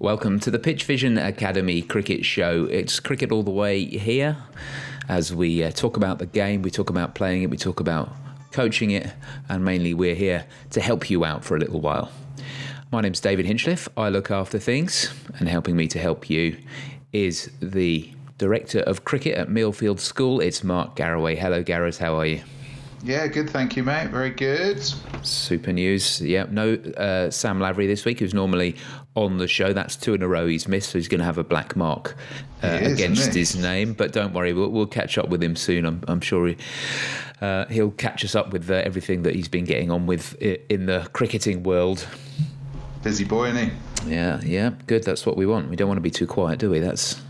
Welcome to the PitchVision Academy Cricket Show. It's cricket all the way here as we uh, talk about the game, we talk about playing it, we talk about coaching it, and mainly we're here to help you out for a little while. My name's David Hinchliffe. I look after things, and helping me to help you is the Director of Cricket at Millfield School. It's Mark Garaway. Hello, Garras. How are you? Yeah, good. Thank you, mate. Very good. Super news. Yeah, no uh, Sam Lavery this week, who's normally on the show. That's two in a row he's missed, so he's going to have a black mark uh, is, against his name. But don't worry, we'll, we'll, catch up with him soon. I'm, I'm sure he, uh, he'll catch us up with uh, everything that he's been getting on with in the cricketing world. Busy boy, isn't he? Yeah, yeah. Good. That's what we want. We don't want to be too quiet, do we? That's.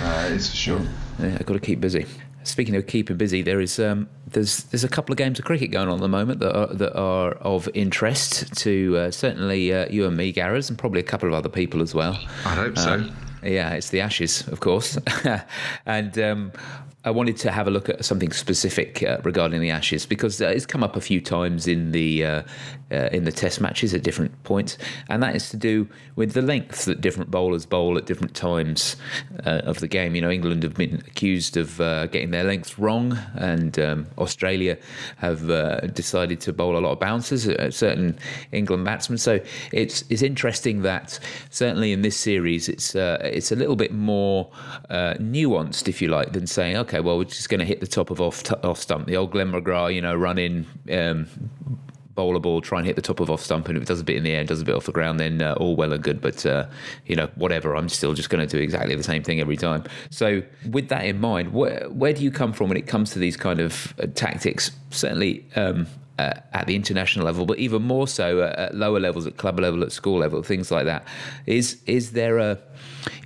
Uh, it's for sure. Yeah, yeah, I've got to keep busy. Speaking of keeping busy, there is um, there's there's a couple of games of cricket going on at the moment that are, that are of interest to uh, certainly uh, you and me, Garras, and probably a couple of other people as well. I hope so. Yeah, it's the Ashes, of course, and um, I wanted to have a look at something specific uh, regarding the Ashes because uh, it's come up a few times in the uh, uh, in the Test matches at different points, and that is to do with the lengths that different bowlers bowl at different times uh, of the game. You know, England have been accused of uh, getting their lengths wrong, and um, Australia have decided to bowl a lot of bouncers at certain England batsmen. So it's it's interesting that certainly in this series it's it's a little bit more nuanced, if you like, than saying okay well, we're just going to hit the top of off, off stump. The old Glenn McGrath, you know, running. in, um, bowl a ball, try and hit the top of off stump, and if it does a bit in the air, does a bit off the ground, then uh, all well and good. But uh, you know, whatever, I'm still just going to do exactly the same thing every time. So, with that in mind, where where do you come from when it comes to these kind of uh, tactics? Certainly. Um, uh, at the international level, but even more so at, at lower levels, at club level, at school level, things like that. Is is there a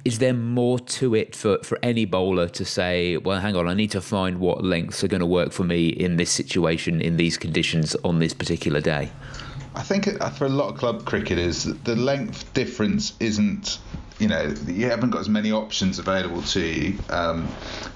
is there more to it for, for any bowler to say, well, hang on, I need to find what lengths are going to work for me in this situation, in these conditions, on this particular day? I think for a lot of club cricketers, the length difference isn't you know you haven't got as many options available to you um,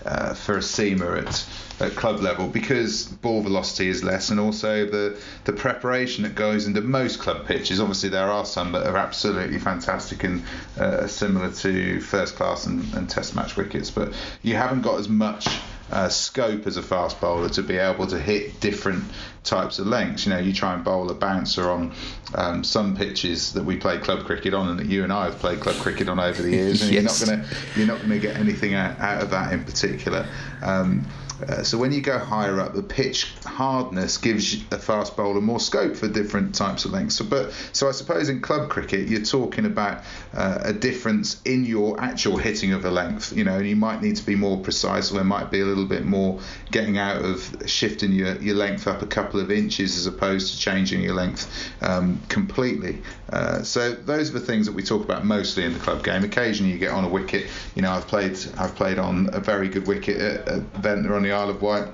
uh, for a seamer at at club level because ball velocity is less and also the the preparation that goes into most club pitches. Obviously there are some that are absolutely fantastic and uh, similar to first class and, and test match wickets but you haven't got as much uh, scope as a fast bowler to be able to hit different types of lengths. You know, you try and bowl a bouncer on um, some pitches that we play club cricket on, and that you and I have played club cricket on over the years, and yes. you're not going to you're not going to get anything out, out, of that in particular. Um, uh, so when you go higher up, the pitch hardness gives a fast bowler more scope for different types of lengths. So, but so I suppose in club cricket, you're talking about uh, a difference in your actual hitting of a length. You know, and you might need to be more precise, or there might be a little bit more getting out of shifting your, your length up a couple of inches as opposed to changing your length um, completely. Uh, so those are the things that we talk about mostly in the club game. Occasionally you get on a wicket. You know, I've played I've played on a very good wicket at, at Ventnor on the Isle of Wight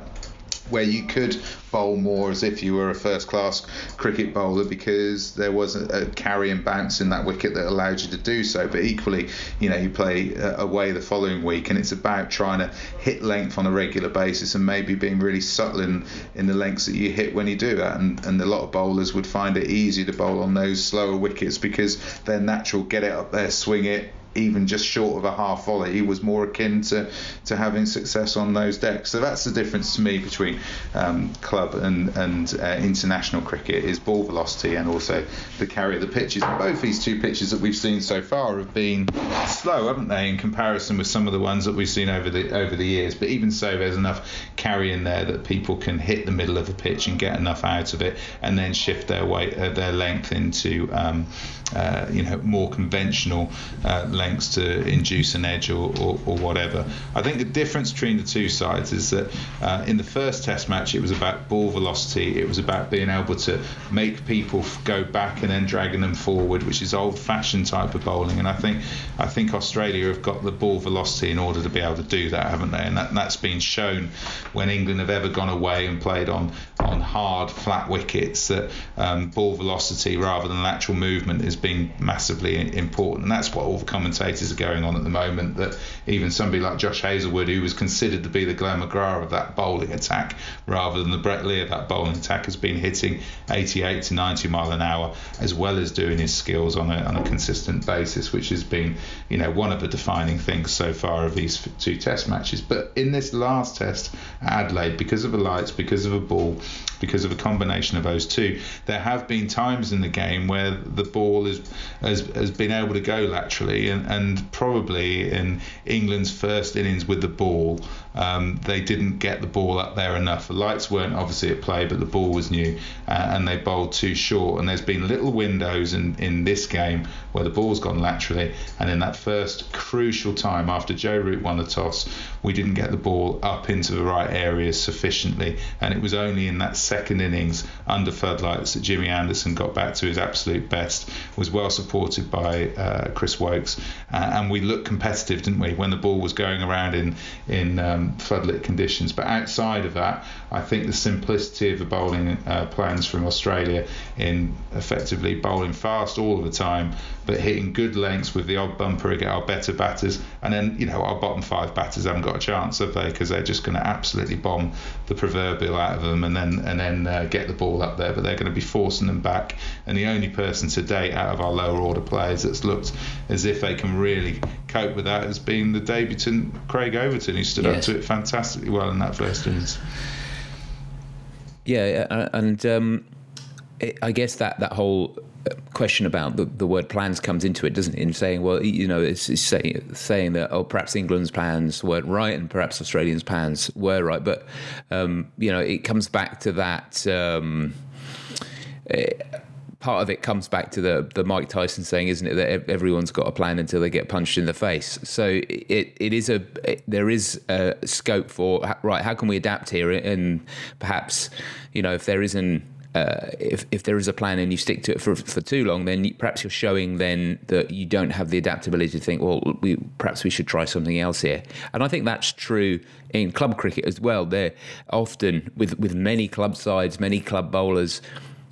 where you could bowl more as if you were a first class cricket bowler because there was a, a, carry and bounce in that wicket that allowed you to do so. But equally, you know, you play uh, away the following week and it's about trying to hit length on a regular basis and maybe being really subtle in, in the lengths that you hit when you do that. And, and a lot of bowlers would find it easier to bowl on those slower wickets because they're natural, get it up there, swing it, even just short of a half volley, he was more akin to, to having success on those decks. So that's the difference to me between um, club and, and uh, international cricket is ball velocity and also the carry of the pitches. Both these two pitches that we've seen so far have been slow, haven't they, in comparison with some of the ones that we've seen over the over the years. But even so, there's enough carry in there that people can hit the middle of the pitch and get enough out of it, and then shift their weight, uh, their length into um, uh, you know more conventional uh, lengths to induce an edge or, or, or, whatever. I think the difference between the two sides is that uh, in the first Test match it was about ball velocity, it was about being able to make people go back and then dragging them forward, which is old-fashioned type of bowling. And I think I think Australia have got the ball velocity in order to be able to do that, haven't they? And that, that's been shown when England have ever gone away and played on on hard, flat wickets that um, ball velocity rather than lateral movement is being massively important. And that's what all the commentators are going on at the moment. That even somebody like Josh Hazlewood, who was considered to be the Glenn McGrath of that bowling attack rather than the Brett Lee of that bowling attack, has been hitting 88 to 90 mile an hour as well as doing his skills on a, on a consistent basis, which has been, you know, one of the defining things so far of these two test matches. But in this last test Adelaide, because of the lights, because of a ball, because of a combination of those two, there have been times in the game where the ball is, has, has been able to go laterally, and, and probably in England's first innings with the ball, um, they didn't get the ball up there enough. The lights weren't obviously at play, but the ball was new, uh, and they bowled too short. And there's been little windows in, in this game where the ball's gone laterally, and in that first crucial time after Joe Root won the toss, we didn't get the ball up into the right areas sufficiently, and it was only in that second innings under floodlights that Jimmy Anderson got back to his absolute best. Was well supported by uh, Chris Woakes, uh, and we looked competitive, didn't we, when the ball was going around in in um, floodlit conditions. But outside of that, I think the simplicity of the bowling uh, plans from Australia in effectively bowling fast all the time, but hitting good lengths with the odd bumper against our better batters, and then you know our bottom five batters haven't got a chance, have they? Because they're just going to absolutely bomb the proverbial out of them, and then and then uh, get the ball up there. But they're going to be forcing them back. And the only person to date out of our lower order players that's looked as if they can really cope with that has been the debutant Craig Overton, who stood yes. up to it fantastically well in that first innings. Yeah, and um, it, I guess that that whole question about the, the word plans comes into it, doesn't it? In saying, well, you know, it's, it's say, saying that, oh, perhaps England's plans weren't right and perhaps Australians' plans were right. But, um, you know, it comes back to that. Um, it, eh, part of it comes back to the the Mike Tyson saying, isn't it, that everyone's got a plan until they get punched in the face. So it it is a it, there is a scope for right. How can we adapt here? And perhaps you know if there isn't uh, if if there is a plan and you stick to it for for too long, then you, perhaps you're showing then that you don't have the adaptability to think, well, we perhaps we should try something else here. And I think that's true in club cricket as well. There often with with many club sides, many club bowlers,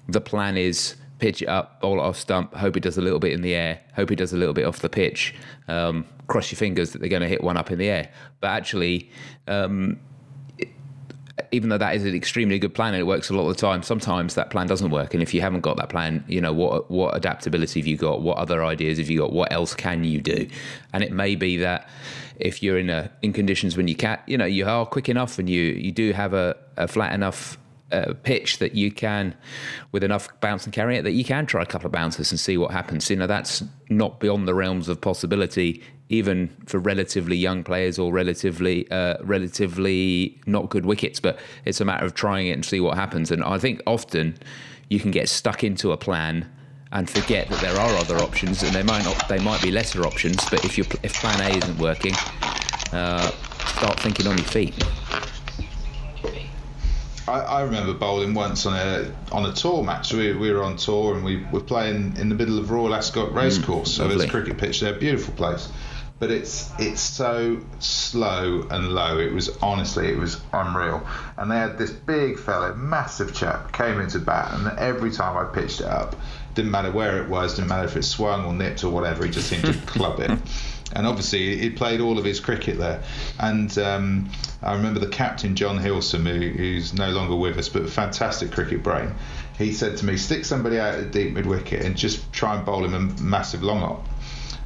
the plan is pitch it up, bowl it off stump, hope it does a little bit in the air, hope it does a little bit off the pitch. Um, cross your fingers that they're going to hit one up in the air. But actually, um, even though that is an extremely good plan and it works a lot of the time, sometimes that plan doesn't work. And if you haven't got that plan, you know what what adaptability have you got? What other ideas have you got? What else can you do? And it may be that if you're in a in conditions when you can, you know, you are quick enough and you you do have a, a flat enough uh, pitch that you can, with enough bounce and carry it, that you can try a couple of bounces and see what happens. You know, that's not beyond the realms of possibility, even for relatively young players or relatively, uh, relatively not good wickets. But it's a matter of trying it and see what happens. And I think often you can get stuck into a plan and forget that there are other options, and they might not, they might be lesser options. But if you if Plan A isn't working, uh, start thinking on your feet. I, I, remember bowling once on a on a tour match. We, we were on tour and we were playing in the middle of Royal Ascot Racecourse. Mm, so there's a cricket pitch there, beautiful place. But it's it's so slow and low. It was honestly it was unreal. And they had this big fellow, massive chap, came into bat, and every time I pitched it up, didn't matter where it was, didn't matter if it swung or nipped or whatever, he just seemed to club it. and obviously he played all of his cricket there. And um, I remember the captain John Hilsom, who, who's no longer with us, but a fantastic cricket brain. He said to me, "Stick somebody out at deep mid wicket and just try and bowl him a massive long hop."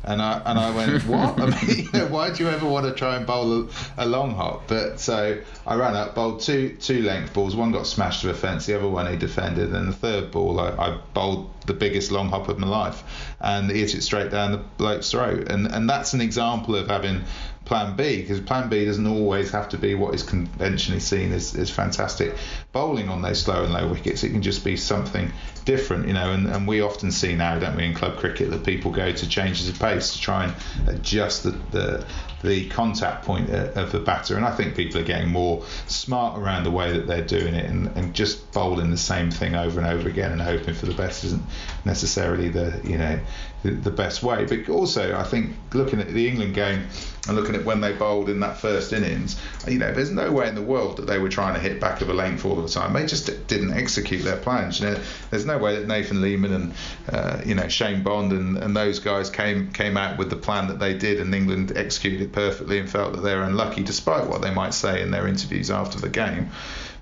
And I and I went, what? I mean, you know, why do you ever want to try and bowl a, a, long hop? But so I ran up, bowled two two length balls. One got smashed to the fence, the other one he defended, and the third ball I, I bowled the biggest long hop of my life and he hit it straight down the bloke's throat. And and that's an example of having plan B because plan B doesn't always have to be what is conventionally seen as, as fantastic bowling on those slow and low wickets. It can just be something different, you know. And, and we often see now, don't we, in club cricket, that people go to changes of pace to try and adjust the, the the contact point uh, of the batter. And I think people are getting more smart around the way that they're doing it and, and just bowling the same thing over and over again and hoping for the best isn't necessarily the you know the, best way. But also, I think looking at the England game, and looking at when they bowled in that first innings, you know, there's no way in the world that they were trying to hit back of a length all the time. They just didn't execute their plans. You know, there's no way that Nathan Leamon and uh, you know Shane Bond and, and those guys came came out with the plan that they did, and England executed it perfectly and felt that they were unlucky, despite what they might say in their interviews after the game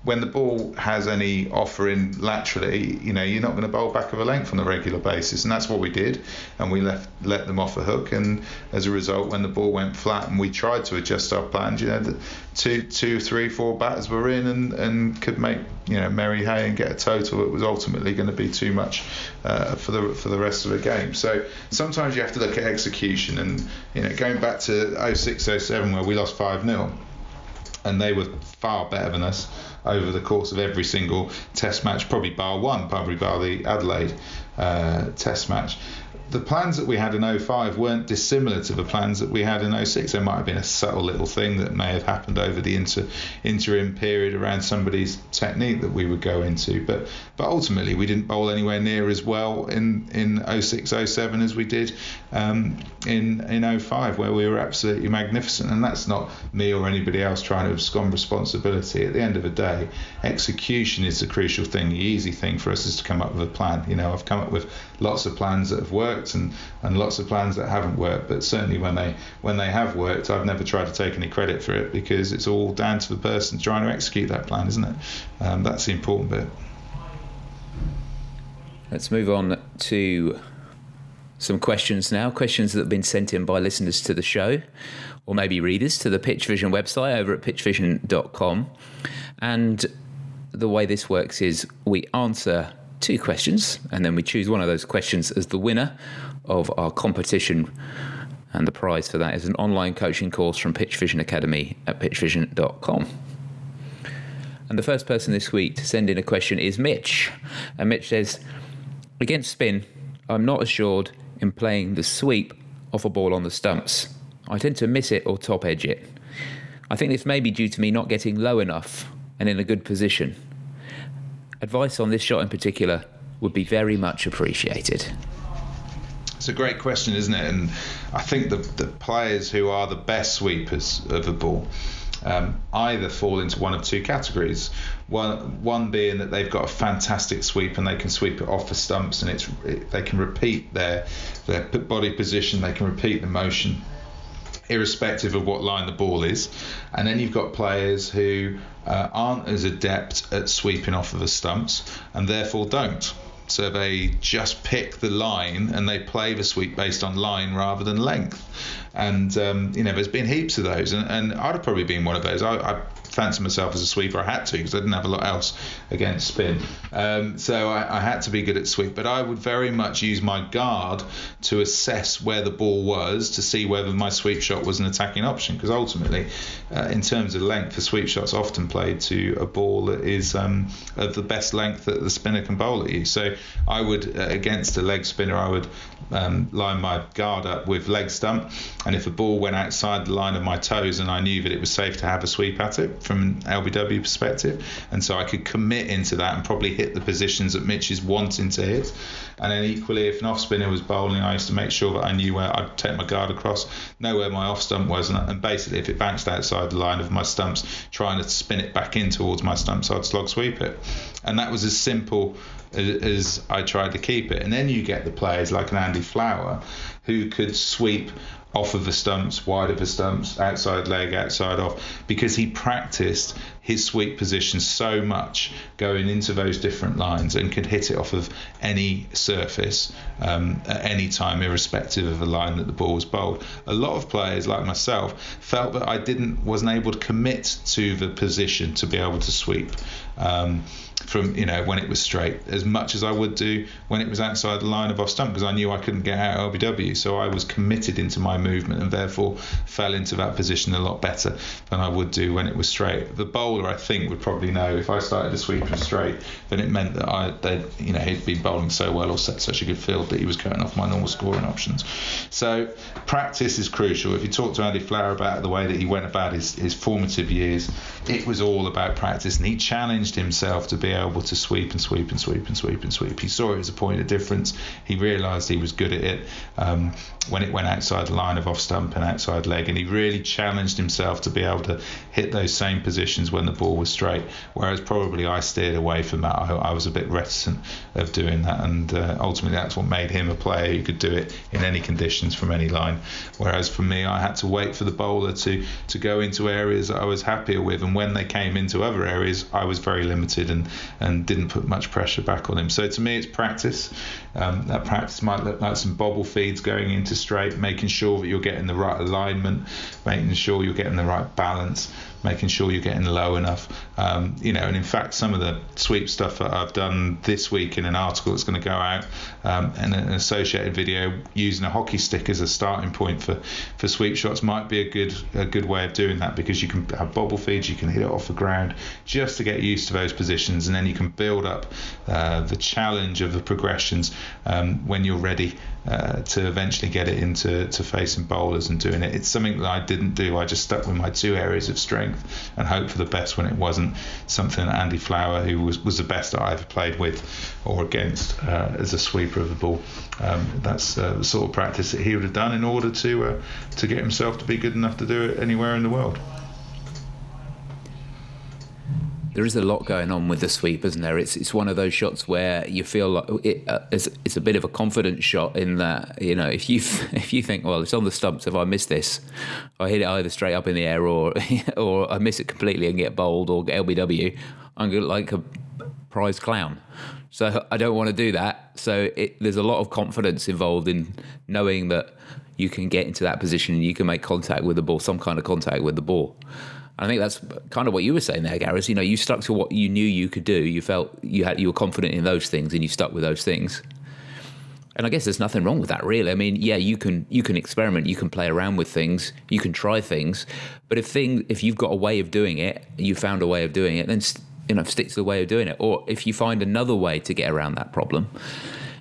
when the ball has any offering laterally, you know, you're not going to bowl back of a length on a regular basis, and that's what we did, and we left let them off a hook, and as a result, when the ball went flat and we tried to adjust our plans, you know, the two, two, three, four batters were in and, and could make you know merry hay and get a total that was ultimately going to be too much uh, for the for the rest of the game. So sometimes you have to look at execution, and you know, going back to 06, 07 where we lost five 0 and they were far better than us over the course of every single test match, probably bar one, probably bar the Adelaide uh, test match the plans that we had in 05 weren't dissimilar to the plans that we had in 06. There might have been a subtle little thing that may have happened over the inter, interim period around somebody's technique that we would go into, but but ultimately we didn't bowl anywhere near as well in in 06 07 as we did um, in in 05 where we were absolutely magnificent. And that's not me or anybody else trying to abscond responsibility. At the end of the day, execution is the crucial thing. The easy thing for us is to come up with a plan. You know, I've come up with lots of plans that have worked worked and, and lots of plans that haven't worked. But certainly when they when they have worked, I've never tried to take any credit for it because it's all down to the person trying to execute that plan, isn't it? Um, that's the important bit. Let's move on to some questions now. Questions that have been sent in by listeners to the show, or maybe readers to the PitchVision website over at pitchvision.com. And the way this works is we answer two questions, and then we choose one of those questions as the winner of our competition. And the prize for that is an online coaching course from PitchVision Academy at pitchvision.com. And the first person this week to send in a question is Mitch. And Mitch says, Against spin, I'm not assured in playing the sweep off a ball on the stumps. I tend to miss it or top edge it. I think this may be due to me not getting low enough and in a good position. Advice on this shot in particular would be very much appreciated. It's a great question, isn't it? And I think the, the players who are the best sweepers of a ball um, either fall into one of two categories. One, one being that they've got a fantastic sweep and they can sweep it off the stumps and it's it, they can repeat their their body position, they can repeat the motion irrespective of what line the ball is. And then you've got players who uh, aren't as adept at sweeping off of the stumps and therefore don't. So they just pick the line and they play the sweep based on line rather than length. And um, you know, there's been heaps of those, and, and I'd have probably been one of those. I, I fancy myself as a sweeper. I had to because I didn't have a lot else against spin. Um, so I, I, had to be good at sweep. But I would very much use my guard to assess where the ball was to see whether my sweep shot was an attacking option. Because ultimately, uh, in terms of length, the sweep shot's often played to a ball that is um, of the best length that the spinner can bowl at you. So I would, uh, against a leg spinner, I would um, line my guard up with leg stump. And if a ball went outside the line of my toes and I knew that it was safe to have a sweep at it, from an LBW perspective, and so I could commit into that and probably hit the positions that Mitch is wanting to hit. And then equally, if an off spinner was bowling, I used to make sure that I knew where I'd take my guard across, know where my off stump was, and, and basically, if it bounced outside the line of my stumps, trying to spin it back in towards my stumps, I'd slog sweep it. And that was as simple as, as I tried to keep it. And then you get the players like an Andy Flower who could sweep off of the stumps, wide of the stumps, outside leg, outside off, because he practiced his sweep position so much going into those different lines and could hit it off of any surface um, at any time, irrespective of the line that the ball was bowled. A lot of players, like myself, felt that I didn't wasn't able to commit to the position to be able to sweep. Um, from you know when it was straight as much as I would do when it was outside the line of off stump because I knew I couldn't get out LBW so I was committed into my movement and therefore fell into that position a lot better than I would do when it was straight the bowler, I think, would probably know if I started to sweep him straight, then it meant that I, that you know, he'd been bowling so well or set such a good field that he was cutting off my normal scoring options. So practice is crucial. If you talk to Andy Flower about the way that he went about his, his formative years, it was all about practice, and he challenged himself to be able to sweep and sweep and sweep and sweep and sweep. He saw it as a point of difference. He realised he was good at it um, when it went outside the line of off stump and outside leg, and he really challenged himself to be able to hit those same positions when the ball was straight. Whereas probably I steered away from that. I, I was a bit reticent of doing that, and uh, ultimately that's what made him a player who could do it in any conditions from any line. Whereas for me, I had to wait for the bowler to to go into areas that I was happier with, and when they came into other areas, I was very limited and and didn't put much pressure back on him. So to me, it's practice. Um, that practice might look like some bobble feeds going into straight, making sure that you're getting the right alignment, making sure you're getting the right balance, making sure you're getting low enough. Um, you know, and in fact, some of the sweep stuff that I've done this week in an article that's going to go out um, and an associated video using a hockey stick as a starting point for, for sweep shots might be a good a good way of doing that because you can have bobble feeds, you can hit it off the ground just to get used to those positions, and then you can build up uh, the challenge of the progressions um, when you're ready uh, to eventually get it into to facing bowlers and doing it. It's something that I didn't do. I just stuck with my two areas of strength and hoped for the best when it wasn't something that Andy Flower, who was, was the best that I ever played with or against uh, as a sweeper of the ball. Um, that's uh, the sort of practice that he would have done in order to uh, to get himself to be good enough to do it anywhere in the world there is a lot going on with the sweep, isn't there? It's it's one of those shots where you feel like it, uh, it's, it's a bit of a confidence shot in that you know if you if you think well it's on the stumps if I miss this, I hit it either straight up in the air or or I miss it completely and get bowled or get LBW, I'm to like a prize clown. So I don't want to do that. So it, there's a lot of confidence involved in knowing that you can get into that position and you can make contact with the ball, some kind of contact with the ball. I think that's kind of what you were saying there, Garras. You know, you stuck to what you knew you could do. You felt you had you were confident in those things, and you stuck with those things. And I guess there's nothing wrong with that, really. I mean, yeah, you can you can experiment, you can play around with things, you can try things, but if thing if you've got a way of doing it, you found a way of doing it, then you know stick to the way of doing it. Or if you find another way to get around that problem,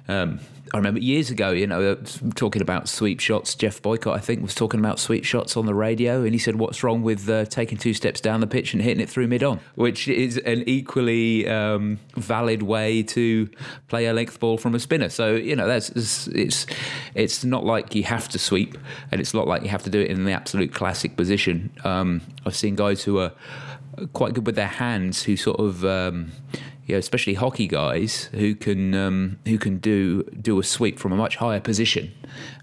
um, I remember years ago, you know, talking about sweep shots. Geoff Boycott, I think, was talking about sweep shots on the radio, and he said, "What's wrong with uh, taking two steps down the pitch and hitting it through mid on?" Which is an equally um, valid way to play a length ball from a spinner. So you know, that's it's, it's it's not like you have to sweep, and it's not like you have to do it in the absolute classic position. Um, I've seen guys who are quite good with their hands who sort of um, you know, especially hockey guys who can um, who can do do a sweep from a much higher position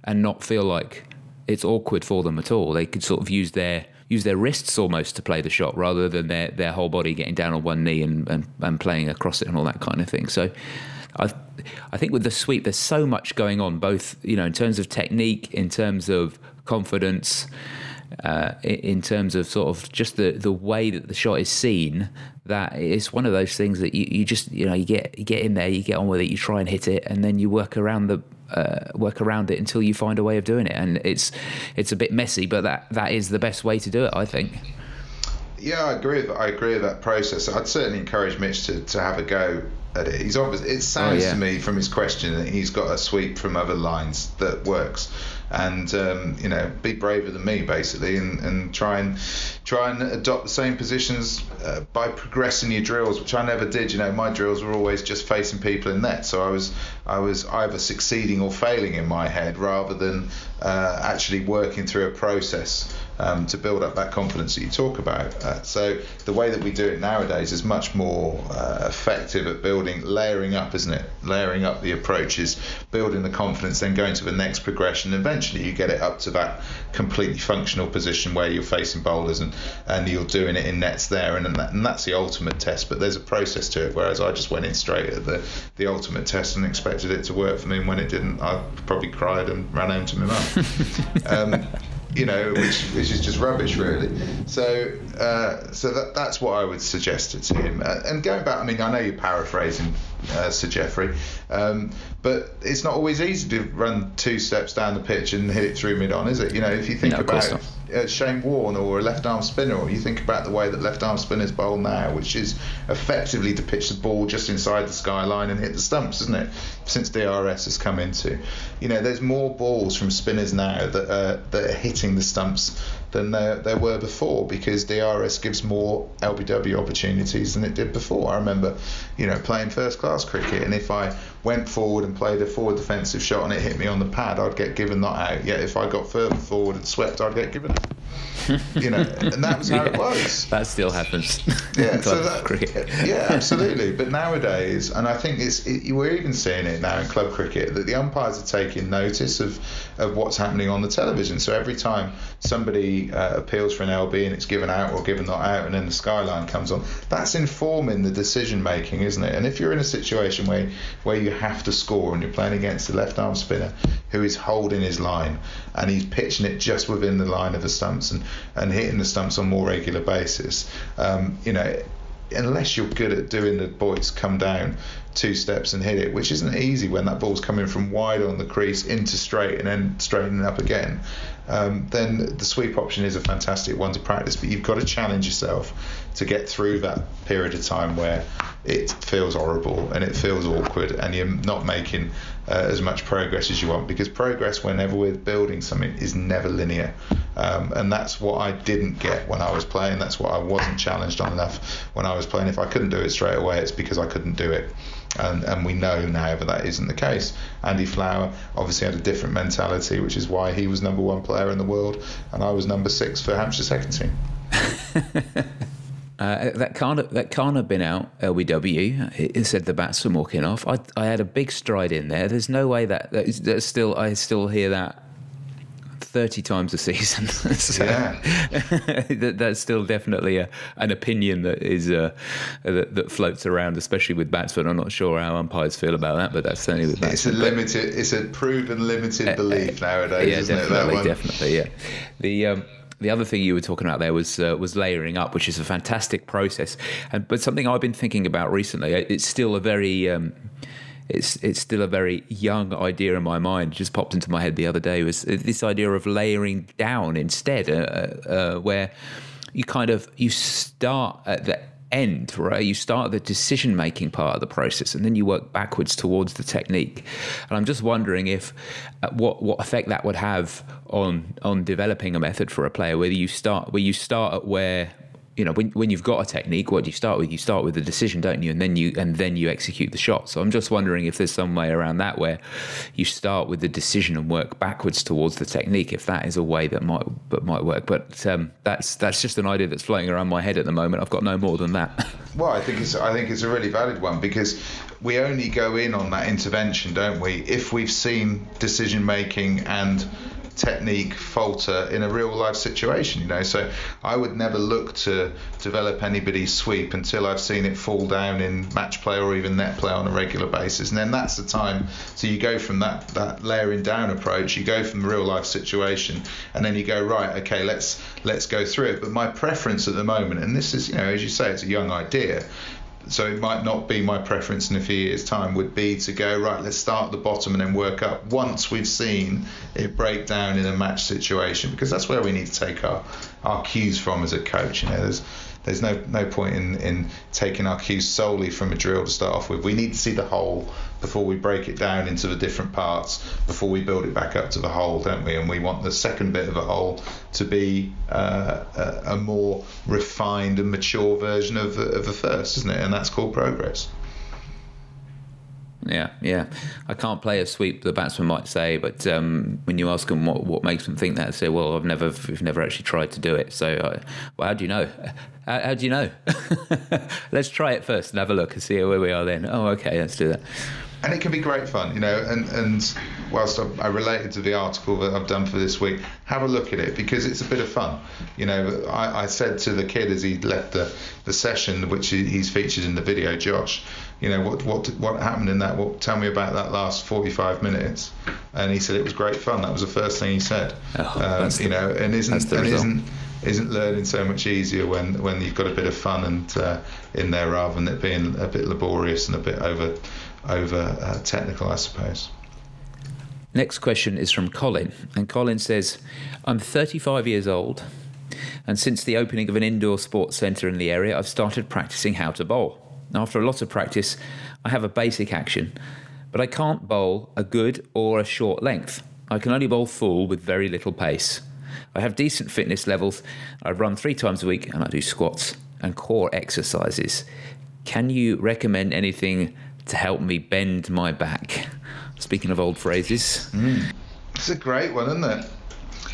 and not feel like it's awkward for them at all. They could sort of use their use their wrists almost to play the shot rather than their, their whole body getting down on one knee and, and, and playing across it and all that kind of thing. So I I think with the sweep there's so much going on both you know in terms of technique in terms of confidence uh, in terms of sort of just the, the way that the shot is seen, that it's one of those things that you, you just you know you get you get in there, you get on with it, you try and hit it, and then you work around the uh, work around it until you find a way of doing it. And it's it's a bit messy, but that that is the best way to do it, I think. Yeah, I agree. With, I agree with that process. I'd certainly encourage Mitch to, to have a go at it. He's obviously. It sounds oh, yeah. to me from his question that he's got a sweep from other lines that works and um, you know be braver than me basically and, and try and try and adopt the same positions uh, by progressing your drills which I never did. You know my drills were always just facing people in net. So I was I was either succeeding or failing in my head rather than uh, actually working through a process um, to build up that confidence that you talk about. Uh, so the way that we do it nowadays is much more uh, effective at building, layering up, isn't it? Layering up the approaches, building the confidence, then going to the next progression. Eventually, you get it up to that completely functional position where you're facing bowlers and, and you're doing it in nets there, and, that, and that's the ultimate test. But there's a process to it. Whereas I just went in straight at the the ultimate test and expected it to work for me, and when it didn't, I probably cried and ran home to my mum. you know, which which is just rubbish, really. So uh, so that that's what I would suggest to him. Uh, and going back, I mean, I know you're paraphrasing uh, Sir Geoffrey. Um, but it's not always easy to run two steps down the pitch and hit it through mid on, is it? You know, if you think No, about uh, Shane Warne or a left arm spinner, or you think about the way that left arm spinners bowl now, which is effectively to pitch the ball just inside the skyline and hit the stumps, isn't it? Since DRS has come into, you know, there's more balls from spinners now that are, that are hitting the stumps than there, there were before because DRS gives more LBW opportunities than it did before. I remember, you know, playing first class cricket, and if I went forward and played a forward defensive shot and it hit me on the pad, I'd get given that out. Yet if I got further forward and swept, I'd get given it. you know, and that was how it was. That still happens. Yeah, so that, cricket. yeah, absolutely. But nowadays, and I think it's it, we're even seeing it now in club cricket that the umpires are taking notice of of what's happening on the television. So every time somebody uh, appeals for an LB and it's given out or given not out, and then the skyline comes on, that's informing the decision making, isn't it? And if you're in a situation where where you have to score and you're playing against a left arm spinner who is holding his line and he's pitching it just within the line of the stumps and, and hitting the stumps on more regular basis, um, you know, unless you're good at doing the boys come down two steps and hit it, which isn't easy when that ball's coming from wide on the crease into straight and then straightening up again, um, then the sweep option is a fantastic one to practice. But you've got to challenge yourself to get through that period of time where it feels horrible and it feels awkward and you're not making uh, as much progress as you want. Because progress whenever we're building something is never linear. Um, and that's what I didn't get when I was playing. That's what I wasn't challenged on enough when I was playing. If I couldn't do it straight away it's because I couldn't do it and, and we know now that that isn't the case. Andy Flower obviously had a different mentality, which is why he was number one player in the world, and I was number six for Hampshire second team. Uh, that can't that can't have been out LBW. It, it said the bats were walking off. I, I had a big stride in there. There's no way that, that is, that's still I still hear that thirty times a season. so Yeah. that, that's still definitely a, an opinion that is uh, that, that floats around, especially with batsmen. I'm not sure how umpires feel about that, but that's certainly with batsmen. It's a limited, it's a proven limited belief nowadays, yeah, isn't definitely, definitely, yeah. The um, the other thing you were talking about there was uh, was layering up, which is a fantastic process, and but something I've been thinking about recently. uh, It's still a very um, it's it's still a very young idea in my mind. It just popped into my head the other day was this idea of layering down instead, uh, uh, where you kind of you start at the end right you start the decision making part of the process and then you work backwards towards the technique and i'm just wondering if uh, what what effect that would have on on developing a method for a player whether you start where you start at where you know when, when you've got a technique what do you start with? You start with the decision don't you? And then you and then you execute the shot. So i'm just wondering if there's some way around that where you start with the decision and work backwards towards the technique if that is a way that might that might work. But um, that's that's just an idea that's floating around my head at the moment. I've got no more than that. Well, I think it's I think it's a really valid one because we only go in on that intervention, don't we, if we've seen decision making and technique falter in a real life situation, you know. So I would never look to develop anybody's sweep until I've seen it fall down in match play or even net play on a regular basis. And then that's the time so you go from that, that layering down approach, you go from the real life situation and then you go, right, okay, let's let's go through it. But my preference at the moment, and this is, you know, as you say, it's a young idea, so it might not be my preference in a few years' time would be to go right let's start at the bottom and then work up. Once we've seen it break down in a match situation because that's where we need to take our our cues from as a coach you know there's there's no no point in in taking our cues solely from a drill to start off with. We need to see the whole before we break it down into the different parts before we build it back up to the whole don't we? And we want the second bit of a whole to be uh, a, a more refined and mature version of of the first isn't it? And that's called progress Yeah, yeah. I can't play a sweep. The batsman might say, but um, when you ask them what, what makes them think that, they say, "Well, I've never, we've never actually tried to do it." So, uh, well, how do you know? How, how do you know? let's try it first and have a look and see where we are. Then, oh, okay, let's do that. and it can be great fun, you know. And and whilst I, I related to the article that I've done for this week, have a look at it because it's a bit of fun. You know, I, I said to the kid as he left the, the session, which he's featured in the video, Josh. You know what what what happened in that? What tell me about that last 45 minutes? And he said it was great fun. That was the first thing he said. Oh, um, you the- know, and isn't and isn't isn't learning so much easier when when you've got a bit of fun and uh, in there rather than it being a bit laborious and a bit over over uh, technical, I suppose. Next question is from Colin, and Colin says, "I'm 35 years old." And since the opening of an indoor sports centre in the area, I've started practicing how to bowl. After a lot of practice, I have a basic action, but I can't bowl a good or a short length. I can only bowl full with very little pace. I have decent fitness levels. I run three times a week and I do squats and core exercises. Can you recommend anything to help me bend my back? Speaking of old phrases. Mm. It's a great one, isn't it?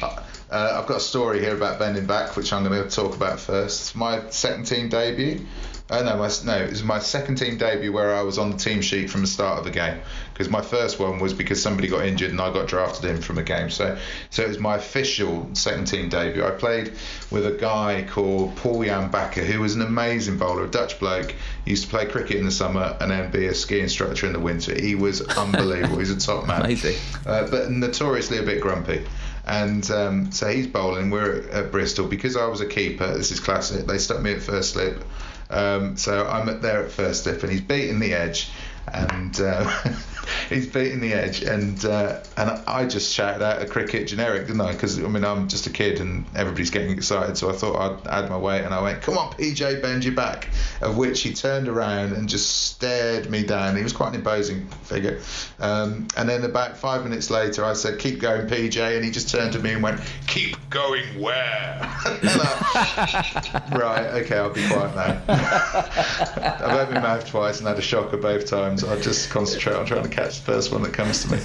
Uh, I've got a story here about bending back, which I'm going to talk about first. It's my second team debut. Uh, no, my, no, it was my second team debut where I was on the team sheet from the start of the game. Because my first one was because somebody got injured and I got drafted in from a game. So, so it was my official second team debut. I played with a guy called Paul Jan Bakker, who was an amazing bowler, a Dutch bloke. He used to play cricket in the summer and then be a ski instructor in the winter. He was unbelievable. He's a top man. Amazing. Uh, but notoriously a bit grumpy. And um, so he's bowling. We're at, at, Bristol because I was a keeper. This is classic. They stuck me at first slip. Um, so I'm there at first slip, and he's beating the edge, and uh, he's beating the edge, and uh, and I just shouted out a cricket generic, didn't I? Because I mean I'm just a kid, and everybody's getting excited, so I thought I'd add my weight, and I went, "Come on, PJ, bend your back." Of which he turned around and just stared me down. He was quite an imposing figure. Um, and then about five minutes later, I said, "Keep going, PJ," and he just turned to me and went, "Keep going where?" I, right, okay, I'll be quiet now. I've opened my mouth twice and had a shocker both times. I just concentrate on trying to catch the first one that comes to me.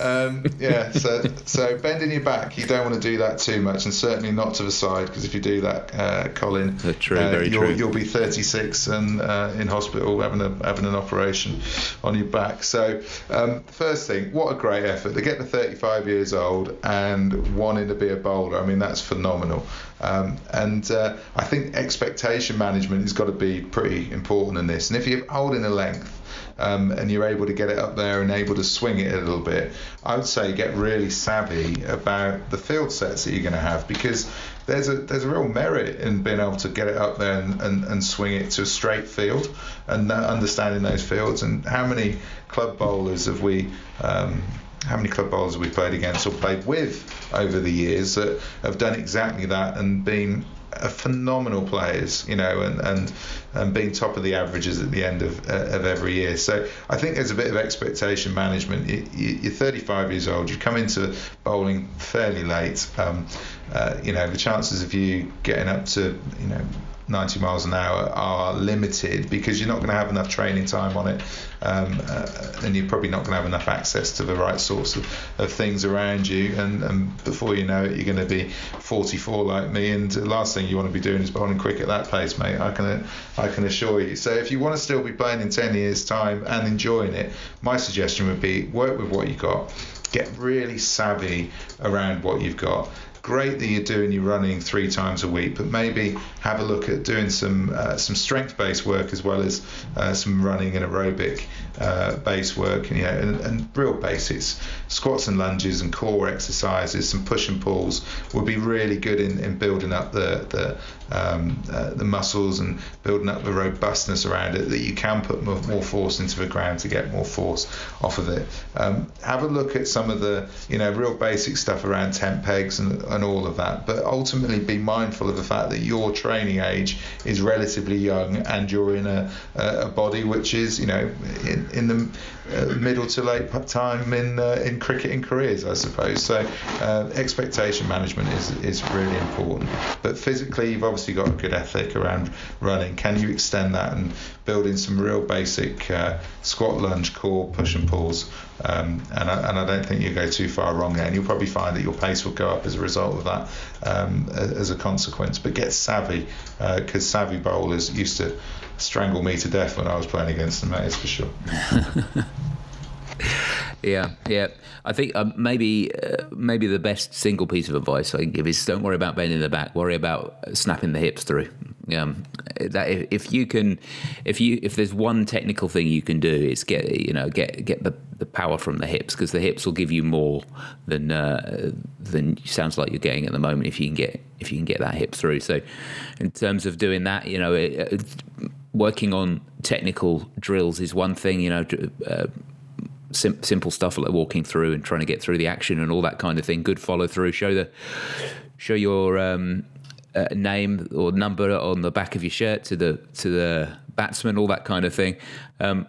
Um, yeah, so so bending your back, you don't want to do that too much, and certainly not to the side, because if you do that, uh, Colin, true, uh, you'll, true. you'll be 36 and uh, in hospital having a having an operation on your back. So um, first thing, what a great effort to get to 35 years old and wanting to be a bowler. I mean, that's phenomenal. Um, and uh, I think expectation management has got to be pretty important in this. And if you're holding a length um, and you're able to get it up there and able to swing it a little bit, I would say get really savvy about the field sets that you're going to have because there's a there's a real merit in being able to get it up there and, and, and swing it to a straight field and understanding those fields. And how many club bowlers have we um, how many club bowlers have we played against or played with over the years that have done exactly that and been phenomenal players, you know, and, and, and being top of the averages at the end of, uh, of every year. So I think there's a bit of expectation management. You, are 35 years old, you come into bowling fairly late. Um, uh, you know, the chances of you getting up to, you know, 90 miles an hour are limited because you're not going to have enough training time on it, um, uh, and you're probably not going to have enough access to the right sorts of, of things around you. And, and before you know it, you're going to be 44 like me, and the last thing you want to be doing is bowling quick at that pace, mate. I can I can assure you. So if you want to still be playing in 10 years' time and enjoying it, my suggestion would be work with what you got. Get really savvy around what you've got great that you're doing your running three times a week, but maybe have a look at doing some uh, some strength-based work as well as uh, some running and aerobic uh, based work, and, you know, and, and, real basics, squats and lunges and core exercises, some push and pulls would be really good in, in building up the the um, uh, the muscles and building up the robustness around it that you can put more, more, force into the ground to get more force off of it. Um, have a look at some of the you know real basic stuff around tent pegs and, and all of that, but ultimately be mindful of the fact that your training age is relatively young and you're in a, a body which is you know in, in the middle to late time in uh, in cricketing careers, I suppose. So uh, expectation management is is really important. But physically, you've obviously got a good ethic around running. Can you extend that and build in some real basic uh, squat, lunge, core, push and pulls? Um, and, I, and I don't think you go too far wrong there. And you'll probably find that your pace will go up as a result of that um, as a consequence. But get savvy because uh, savvy bowlers used to strangle me to death when I was playing against them, that is for sure. Yeah, yeah. I think um, maybe uh, maybe the best single piece of advice I can give is don't worry about bending the back. Worry about snapping the hips through. Um, that if, if you can, if you if there's one technical thing you can do, is get you know get get the, the power from the hips because the hips will give you more than uh, than sounds like you're getting at the moment. If you can get if you can get that hip through. So, in terms of doing that, you know. It, working on technical drills is one thing, you know, uh, sim- simple stuff like walking through and trying to get through the action and all that kind of thing. Good follow through. Show the show your um, uh, name or number on the back of your shirt to the to the batsman, all that kind of thing. Um,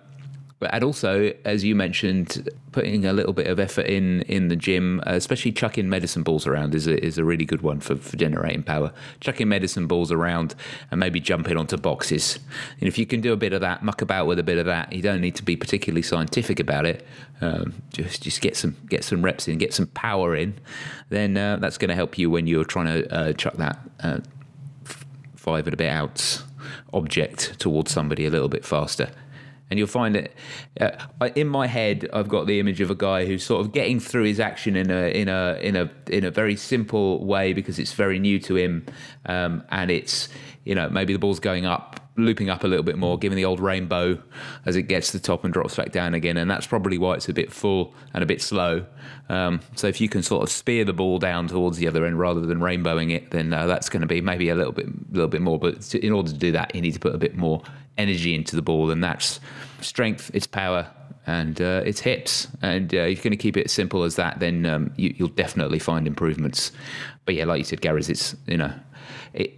and also, as you mentioned, putting a little bit of effort in in the gym, uh, especially chucking medicine balls around, is a, is a really good one for, for generating power. Chucking medicine balls around and maybe jumping onto boxes. And if you can do a bit of that, muck about with a bit of that, you don't need to be particularly scientific about it. Um, just just get some get some reps in, get some power in. Then uh, that's going to help you when you're trying to uh, chuck that uh, five and a bit out object towards somebody a little bit faster and you'll find that uh, in my head I've got the image of a guy who's sort of getting through his action in a in a in a in a very simple way because it's very new to him, um, and it's you know maybe the ball's going up looping up a little bit more, giving the old rainbow as it gets to the top and drops back down again. And that's probably why it's a bit full and a bit slow. Um, so if you can sort of spear the ball down towards the other end rather than rainbowing it, then uh, that's going to be maybe a little bit, a little bit more. But in order to do that, you need to put a bit more energy into the ball, and that's strength, it's power, and uh, it's hips. And uh, if you're going to keep it simple as that, then um, you, will definitely find improvements. But yeah, like you said, Garras, it's you know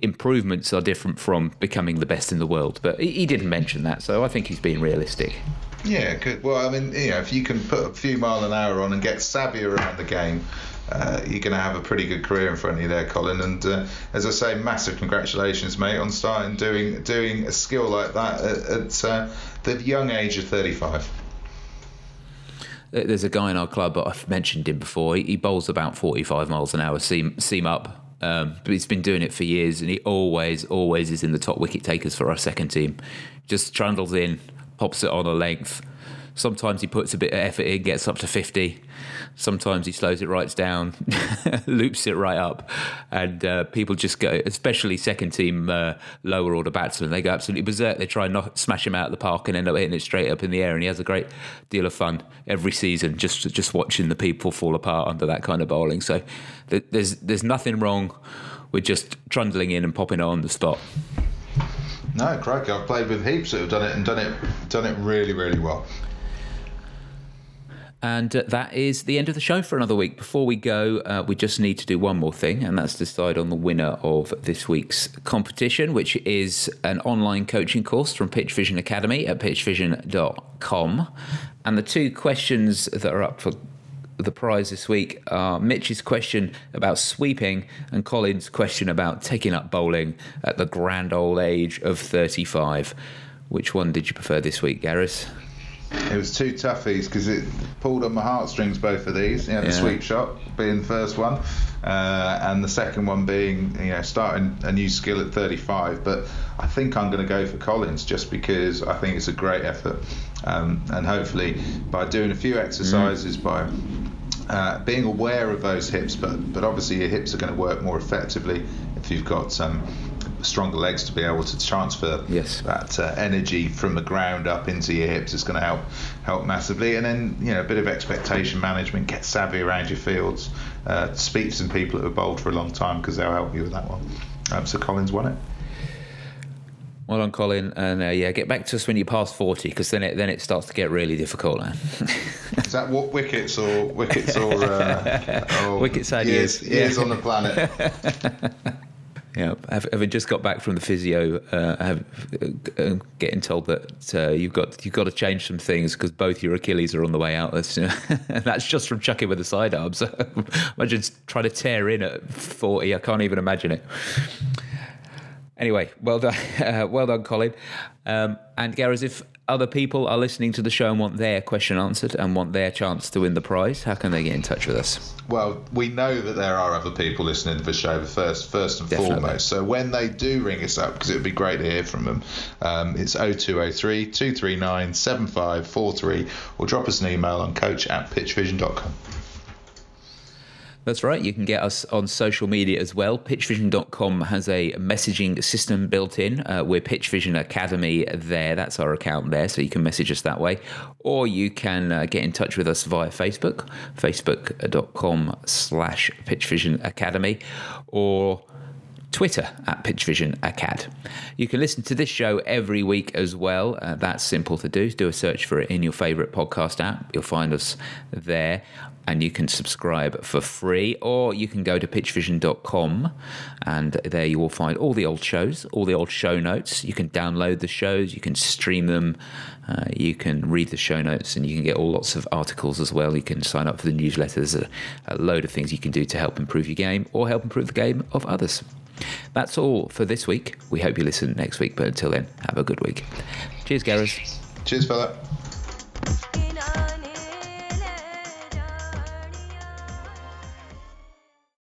improvements are different from becoming the best in the world. But he didn't mention that, so I think he's being realistic. Yeah. Well, I mean, you know, if you can put a few mile an hour on and get savvy around the game, uh, you're going to have a pretty good career in front of you there, Colin. And uh, as I say, massive congratulations, mate, on starting doing doing a skill like that at, at uh, the young age of 35. There's a guy in our club, I've mentioned him before. He bowls about 45 miles an hour, seam seam up. Um, but he's been doing it for years, and he always, always is in the top wicket takers for our second team. Just trundles in, pops it on a length, Sometimes he puts a bit of effort in, gets up to 50. Sometimes he slows it right down, loops it right up. And uh, people just go, especially second team uh, lower order batsmen, they go absolutely berserk. They try and knock, smash him out of the park and end up hitting it straight up in the air. And he has a great deal of fun every season just, just watching the people fall apart under that kind of bowling. So there's, there's nothing wrong with just trundling in and popping it on the spot. No, crikey, I've played with heaps that have done it and done it done it really, really well. And uh, that is the end of the show for another week. Before we go, uh, we just need to do one more thing, and that's decide on the winner of this week's competition, which is an online coaching course from PitchVision Academy at pitchvision.com. And the two questions that are up for the prize this week are Mitch's question about sweeping and Colin's question about taking up bowling at the grand old age of 35. Which one did you prefer this week, Garras? It was two toughies because it pulled on my heartstrings. Both of these, you know, the yeah. sweep shot being the first one, uh, and the second one being you know starting a new skill at 35. But I think I'm going to go for Colin's just because I think it's a great effort, um, and hopefully by doing a few exercises, mm. by uh, being aware of those hips, but but obviously your hips are going to work more effectively if you've got some stronger legs to be able to transfer yes. that uh, energy from the ground up into your hips is going to help help massively. And then you know a bit of expectation management, get savvy around your fields, uh, speak to some people that have bowled for a long time because they'll help you with that one. Um, so Colin's won it. Well done, Colin, and uh, yeah, get back to us when you pass forty, because then it then it starts to get really difficult. Now. Is that what wickets or wickets or, uh, or wickets years, years, years on the planet? Yeah, having just got back from the physio, uh, have, uh, getting told that uh, you've got you've got to change some things because both your Achilles are on the way out. That's, that's just from chucking with the side arms. imagine trying to tear in at forty. I can't even imagine it. Anyway, well done, uh, well done, Colin. Um, and Garras, if other people are listening to the show and want their question answered and want their chance to win the prize, how can they get in touch with us? Well, we know that there are other people listening to the show first, first and Definitely. foremost. So when they do ring us up, because it would be great to hear from them, um, it's 0203 239 7543 or drop us an email on coach at pitchvision.com. That's right. You can get us on social media as well. Pitchvision.com has a messaging system built in. Uh, we're PitchVision Academy there. That's our account there. So you can message us that way. Or you can uh, get in touch with us via Facebook, facebook.com slash Pitchvision Academy. Or Twitter at Pitchvision Acad. You can listen to this show every week as well. Uh, that's simple to do. Do a search for it in your favourite podcast app. You'll find us there and you can subscribe for free, or you can go to pitchvision.com and there you will find all the old shows, all the old show notes. You can download the shows, you can stream them, uh, you can read the show notes, and you can get all lots of articles as well. You can sign up for the newsletters, a, a load of things you can do to help improve your game or help improve the game of others. That's all for this week. We hope you listen next week, but until then, have a good week. Cheers, Garras. Cheers, fella.